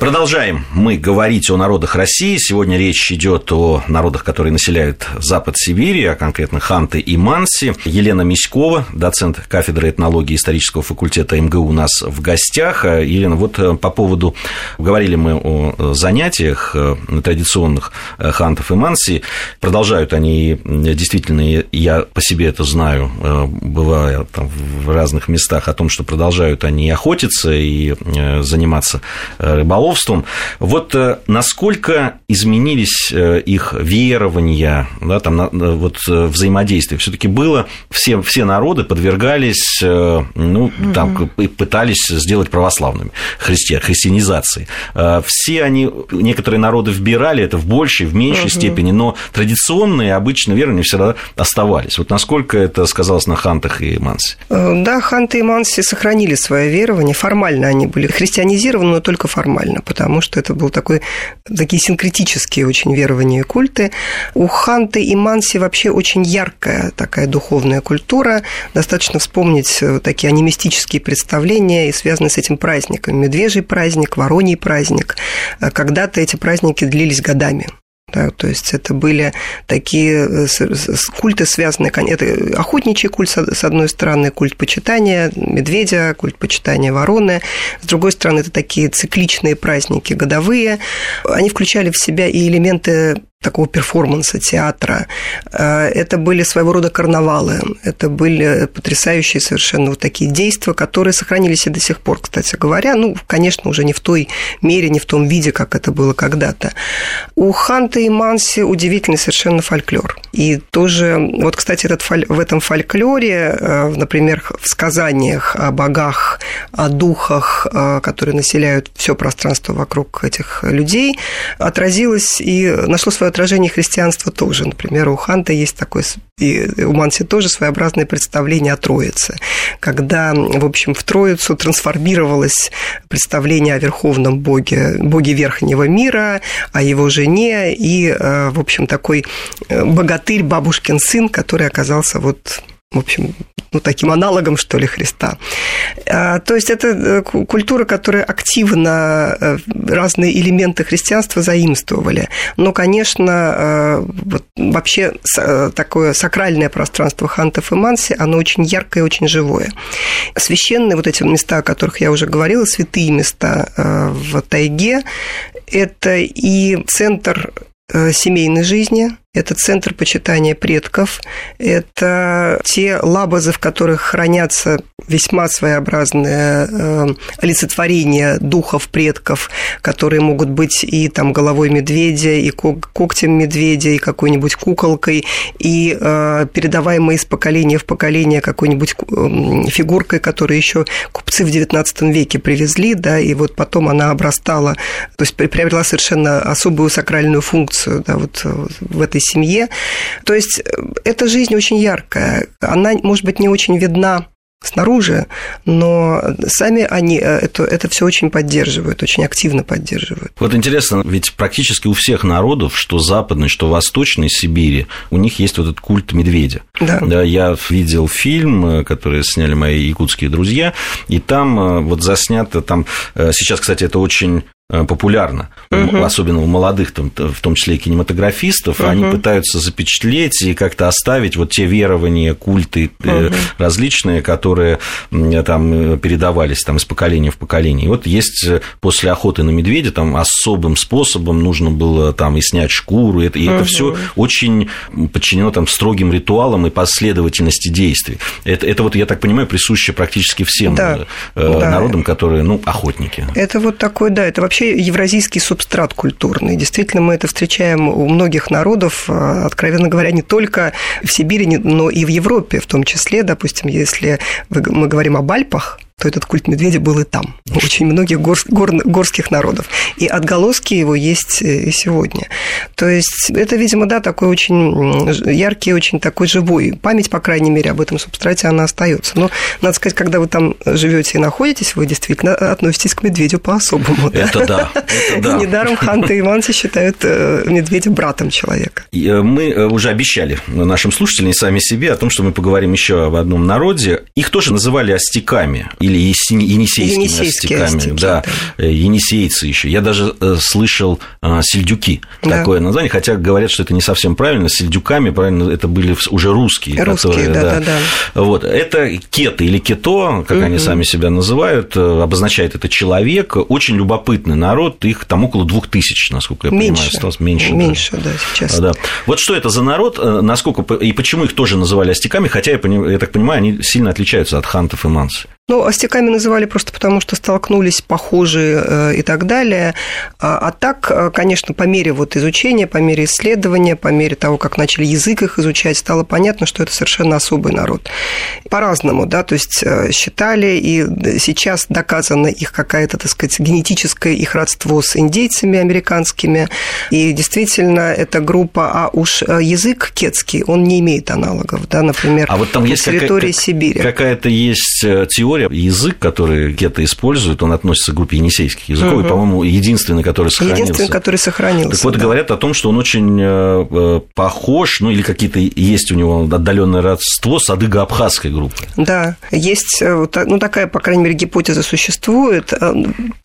Продолжаем мы говорить о народах России. Сегодня речь идет о народах, которые населяют запад Сибири, а конкретно Ханты и Манси. Елена Миськова, доцент кафедры этнологии исторического факультета МГУ у нас в гостях. Елена, вот э, по поводу, говорили мы о занятиях э, традиционных э, хантов и Манси. Продолжают они, действительно, я по себе это знаю, бывая там в разных местах, о том, что продолжают они охотиться и заниматься рыболовством рыболовством. Вот э, насколько изменились э, их верования, да, там, вот э, взаимодействие? Все-таки было, все, все народы подвергались, ну, там, пытались сделать православными, христи, христианизации. Все они, некоторые народы вбирали это в большей, в меньшей угу. степени, но традиционные, обычно верования всегда оставались. Вот насколько это сказалось на хантах и манси? Да, ханты и манси сохранили свое верование. Формально они были христианизированы, но только формально потому что это был такой, такие синкретические очень верования и культы. У Ханты и Манси вообще очень яркая такая духовная культура. Достаточно вспомнить э, такие анимистические представления и связанные с этим праздником. Медвежий праздник, вороний праздник. Э, когда-то эти праздники длились годами. Да, то есть это были такие э, культы, связанные... Это охотничий культ, с одной стороны, культ почитания медведя, культ почитания вороны. С другой стороны, это такие цикличные праздники годовые. Они включали в себя и элементы такого перформанса, театра. Э, это были своего рода карнавалы, это были потрясающие совершенно вот такие действия, которые сохранились и до сих пор, кстати говоря. Ну, конечно, уже не в той мере, не в том виде, как это было когда-то. У Ханта и Манси удивительный совершенно фольклор. И тоже, вот, кстати, этот, в этом фольклоре, э, например, в сказаниях о богах, о духах, э, которые населяют все пространство вокруг этих людей, отразилось и нашло свое отражение христианства тоже. Например, у Ханта есть такое, и у Манси тоже своеобразное представление о Троице, когда, в общем, в Троицу трансформировалось представление о Верховном Боге, Боге Верхнего мира, о его жене и, э, в общем, такой э, богатырь, бабушкин сын, который оказался вот в общем, ну, таким аналогом, что ли, Христа. А, то есть это э, культура, которая активно э, разные элементы христианства заимствовали. Но, конечно, э, вот вообще такое сакральное пространство хантов и манси, оно очень яркое очень живое. Священные вот эти места, о которых я уже говорила, святые места в тайге, это и центр семейной жизни, это центр почитания предков, это те лабазы, в которых хранятся весьма своеобразные э, олицетворения духов предков, которые могут быть и там головой медведя, и когтем медведя, и какой-нибудь куколкой, и э, передаваемые из поколения в поколение какой-нибудь э, фигуркой, которую еще купцы в XIX веке привезли, да, и вот потом она обрастала, то есть приобрела совершенно особую сакральную функцию, да, вот в этой этой семье. То есть э, эта жизнь очень яркая. Она, может быть, не очень видна снаружи, но сами они э, это, это все очень поддерживают, очень активно поддерживают. Вот интересно, ведь практически у всех народов, что западной, что восточной Сибири, у них есть вот этот культ медведя. Да. да я видел фильм, э, который сняли мои якутские друзья, и там вот заснято, там сейчас, кстати, это очень популярно, угу. особенно у молодых, там, в том числе и кинематографистов, угу. они пытаются запечатлеть и как-то оставить вот те верования, культы угу. различные, которые там передавались там, из поколения в поколение. И вот есть после охоты на медведя там особым способом нужно было там и снять шкуру, и это, и угу. это все очень подчинено там строгим ритуалам и последовательности действий. Это, это вот, я так понимаю, присуще практически всем да. народам, которые, ну, охотники. Это вот такой, да, это вообще вообще евразийский субстрат культурный. Действительно, мы это встречаем у многих народов, а, откровенно говоря, не только в Сибири, но и в Европе в том числе. Допустим, если мы говорим об Альпах, то этот культ медведя был и там, у очень многих гор, гор, горских народов. И отголоски его есть э, и сегодня. То есть это, видимо, да, такой очень яркий, очень такой живой. Память, по крайней мере, об этом субстрате, она остается. Но, надо сказать, когда вы там живете и находитесь, вы действительно относитесь к медведю по-особому. Это да. Это да. Недаром Ханта и Манси считают э, медведя братом человека. Э, мы уже обещали нашим слушателям и сами себе о том, что мы поговорим еще об одном народе. Их тоже называли остяками или енисейскими Енисейские остяками. остяки, да. да. Енисейцы еще. Я даже слышал сельдюки Да. такое название, хотя говорят, что это не совсем правильно. Сельдюками, правильно, это были уже русские. Русские, которые, да, да, да. Вот. Это кеты или кето, как они сами себя называют, э, обозначает это человек. Очень любопытный народ, их там около двух тысяч, насколько я понимаю, Меньше. осталось. Меньше. Меньше, да, сейчас. Да. Вот что это за народ, э, насколько и почему их тоже называли остяками, хотя я, я так понимаю, они сильно отличаются от хантов и манси. Ну, остяками называли просто потому, что столкнулись похожие э, и так далее. А, а так, э, конечно, по мере вот изучения, по мере исследования, по мере того, как начали язык их изучать, стало понятно, что это совершенно особый народ. По-разному, да, то есть э, считали, и сейчас доказано их какая-то, так сказать, генетическое их родство с индейцами американскими, и действительно эта группа, а уж язык кетский, он не имеет аналогов, да, например, А вот там на есть территории какая- Сибири. Какая-то есть э, теория, язык, который гетто использует, он относится к группе енисейских языков, и, Мгм. по-моему, единственный, который сохранился. Единственный, который сохранился. Так вот, да. говорят о том, что он очень э, э, похож, ну или какие-то есть у него отдаленное родство с адыго-абхазской группой. Да, есть, э, ну, такая, по крайней мере, гипотеза существует.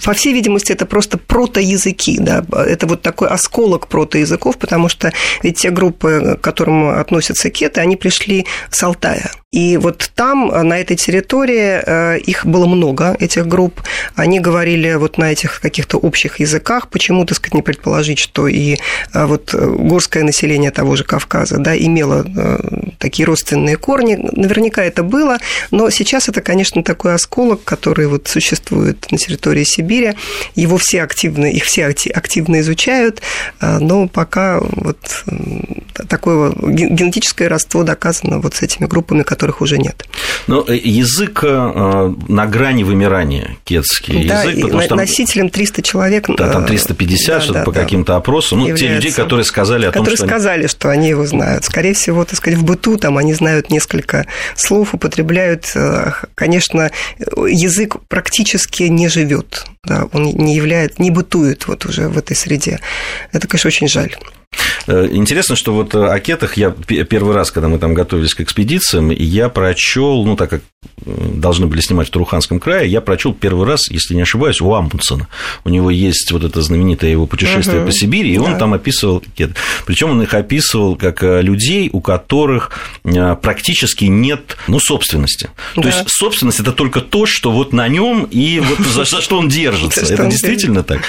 По всей видимости, это просто протоязыки, да, это вот такой осколок протоязыков, потому что ведь те группы, к которым относятся кеты, они пришли с Алтая. И вот там, на этой территории, их было много, этих групп. Они говорили вот на этих каких-то общих языках. Почему, так сказать, не предположить, что и э, вот э, горское население того же Кавказа, да, имело э, такие родственные корни. Наверняка это было, но сейчас это, конечно, такой осколок, который вот существует на территории Сибири. Его все активно, их все акти- активно изучают, э, но пока вот такое генетическое родство доказано вот с этими группами, которых уже нет. Но э, язык э, на грани вымирания, кетский да, язык, потому что носителем 300 человек. да, там э, 350, да, что-то да, по да. каким-то опросам, ну, те людей, которые сказали о том, которые что... они- сказали, что они его знают. Скорее всего, так сказать, в быту там они знают несколько слов, употребляют. э, Конечно, язык практически не живет, да, он не является, не бытует вот уже в этой среде. Это, конечно, очень жаль. Э, Интересно, что вот о кетах я первый раз, когда мы там готовились к экспедициям, я прочел, ну, так как э, должны были снимать в Туруханском крае, я прочел первый раз, если не ошибаюсь, у Амундсена. У него есть вот это знаменитое его путешествие Мгм. по Сибири, и он Да. там описывал кет. Причем он их описывал как э, людей, у которых э, практически нет, ну, собственности. То Да. есть собственность это только то, что вот на нем и вот за, за что он держится. Это действительно так.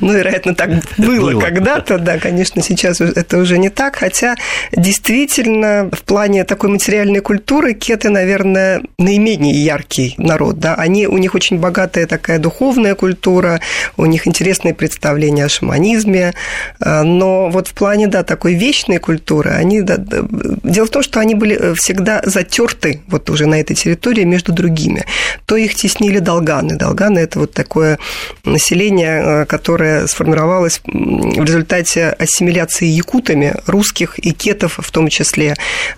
Ну, вероятно, так Было. когда-то, да, конечно, сейчас это уже не так, хотя действительно в плане такой материальной культуры кеты, наверное, наименее яркий народ, да, они, у них очень богатая такая духовная культура, у них интересные представления о шаманизме, э, но вот в плане, да, такой вечной культуры, они, да, да, дело в том, что они были э, всегда затерты вот уже на этой территории между другими, то их теснили долганы, долганы это вот такое население, э, которое сформировалось в результате ассимиляции якутами русских и кетов в том числе.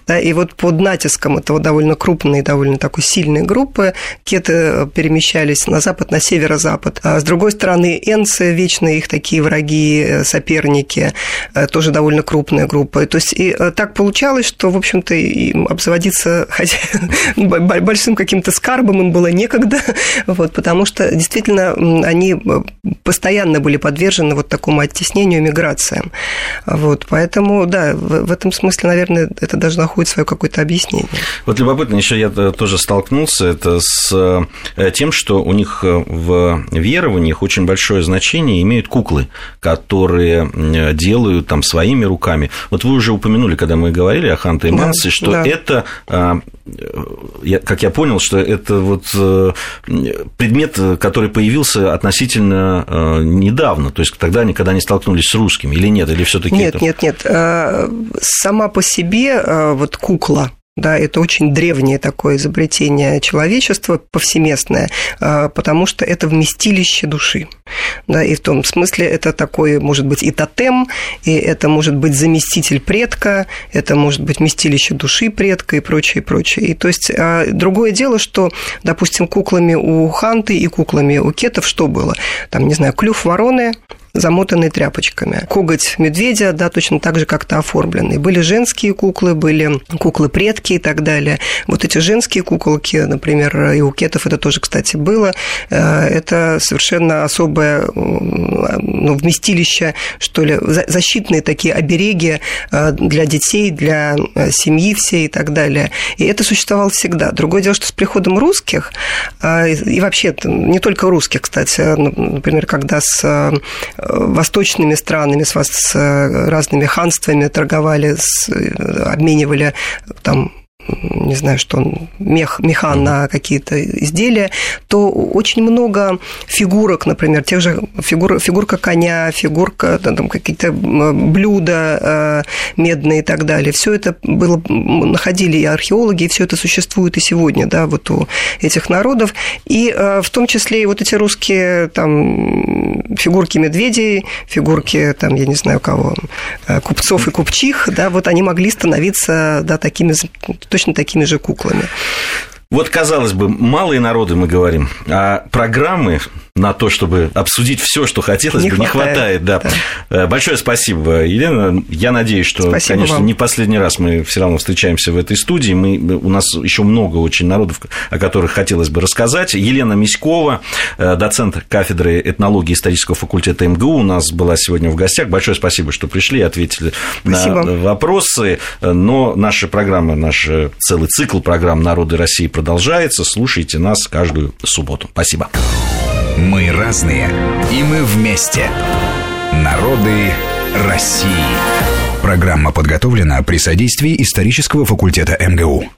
Да, и вот под натиском этого довольно крупной, довольно такой сильной группы кеты э, перемещались на запад, на северо-запад. А с другой стороны, энцы, вечно их такие враги, э, соперники, э, тоже довольно крупная группа. То есть и так получалось, что, в общем-то, им обзаводиться хотя большим каким-то скарбом им было некогда, вот, потому что действительно они постоянно были подвержены вот такому оттеснению, миграциям. Вот, поэтому, да, в, в этом смысле, наверное, это даже находит свое какое-то объяснение. Вот любопытно, еще я тоже столкнулся это с э, тем, что у них э, в верованиях очень большое значение имеют куклы, которые э, делают там своими руками. Вот вы уже упомянули, когда мы говорили о Ханте и Да, Мансе, что да. это, я- как я понял, что это вот предмет, который появился относительно недавно, то есть тогда они, когда они столкнулись с русскими, или нет, или все-таки Нет, это... нет, нет. Э, Сама по себе э, вот кукла, Да, это очень древнее такое изобретение человечества, повсеместное, а, потому что это вместилище души. Да, и в том смысле это такой, может быть, и тотем, и это может быть заместитель предка, это может быть вместилище души предка и прочее, прочее. И то есть другое дело, что, допустим, куклами у Ханты и куклами у кетов что было? Там, не знаю, клюв вороны, замотанный тряпочками. Коготь медведя, да, точно так же как-то оформленный. Были женские куклы, были куклы-предки и так далее. Вот эти женские куколки, например, и у кетов это тоже, кстати, было, э, это совершенно особое ну, вместилище, что ли, защитные такие обереги э, для детей, для э, семьи всей и так далее. И это существовало всегда. Другое дело, что с приходом русских, и вообще не только русских, кстати, например, когда с восточными странами, с, с разными ханствами торговали, с, обменивали там не знаю, что он, мех, меха на какие-то изделия, то очень много фигурок, например, тех же фигур, фигурка коня, фигурка, там, какие-то блюда э, медные и так далее. Все это было, находили и археологи, и все это существует и сегодня, да, вот у этих народов. И э, в том числе и вот эти русские там фигурки медведей, фигурки, там, я не знаю кого, э, купцов и купчих, да, вот они могли становиться, да, такими точно такими же куклами. Вот, казалось бы, малые народы мы говорим, а программы на то, чтобы обсудить все, что хотелось не бы, хватает, не хватает. Да. да. Э, большое спасибо, Елена. Я надеюсь, что, спасибо конечно, вам. не последний раз мы все равно встречаемся в этой студии. Мы, у нас еще много очень народов, о которых хотелось бы рассказать. Елена Миськова, э, доцент кафедры этнологии исторического факультета МГУ, у нас была сегодня в гостях. Большое спасибо, что пришли и ответили спасибо. на вопросы. Но наша программа, наш целый цикл программ «Народы России» продолжается. Слушайте нас каждую субботу. Спасибо. Мы разные, и мы вместе. Народы России. Программа подготовлена при содействии исторического факультета МГУ.